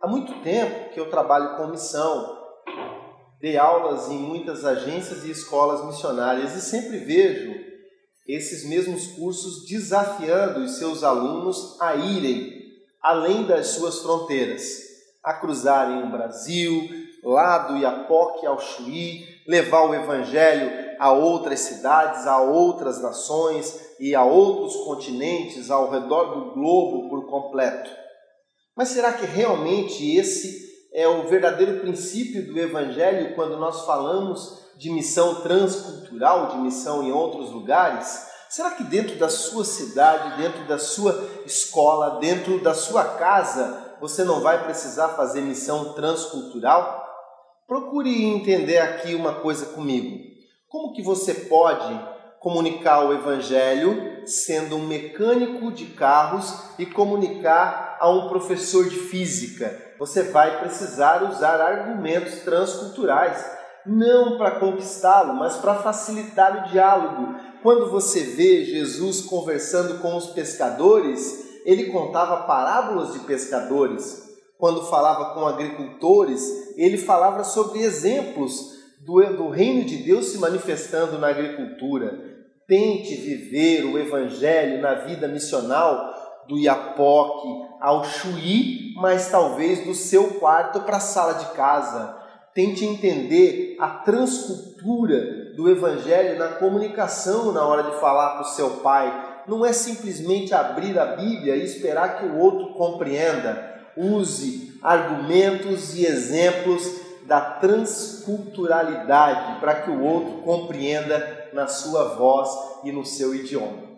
Há muito tempo que eu trabalho com missão, dei aulas em muitas agências e escolas missionárias e sempre vejo esses mesmos cursos desafiando os seus alunos a irem além das suas fronteiras, a cruzarem o Brasil, lá do Iapoque ao Chuí, levar o Evangelho a outras cidades, a outras nações e a outros continentes ao redor do globo por completo. Mas será que realmente esse é o verdadeiro princípio do Evangelho quando nós falamos de missão transcultural, de missão em outros lugares? Será que dentro da sua cidade, dentro da sua escola, dentro da sua casa, você não vai precisar fazer missão transcultural? Procure entender aqui uma coisa comigo. Como que você pode comunicar o evangelho sendo um mecânico de carros e comunicar a um professor de física? Você vai precisar usar argumentos transculturais, não para conquistá-lo, mas para facilitar o diálogo. Quando você vê Jesus conversando com os pescadores, ele contava parábolas de pescadores quando falava com agricultores, ele falava sobre exemplos do, do reino de Deus se manifestando na agricultura. Tente viver o evangelho na vida missional do Iapoque ao Chuí, mas talvez do seu quarto para a sala de casa. Tente entender a transcultura do evangelho na comunicação na hora de falar para o seu pai. Não é simplesmente abrir a Bíblia e esperar que o outro compreenda use argumentos e exemplos da transculturalidade para que o outro compreenda na sua voz e no seu idioma.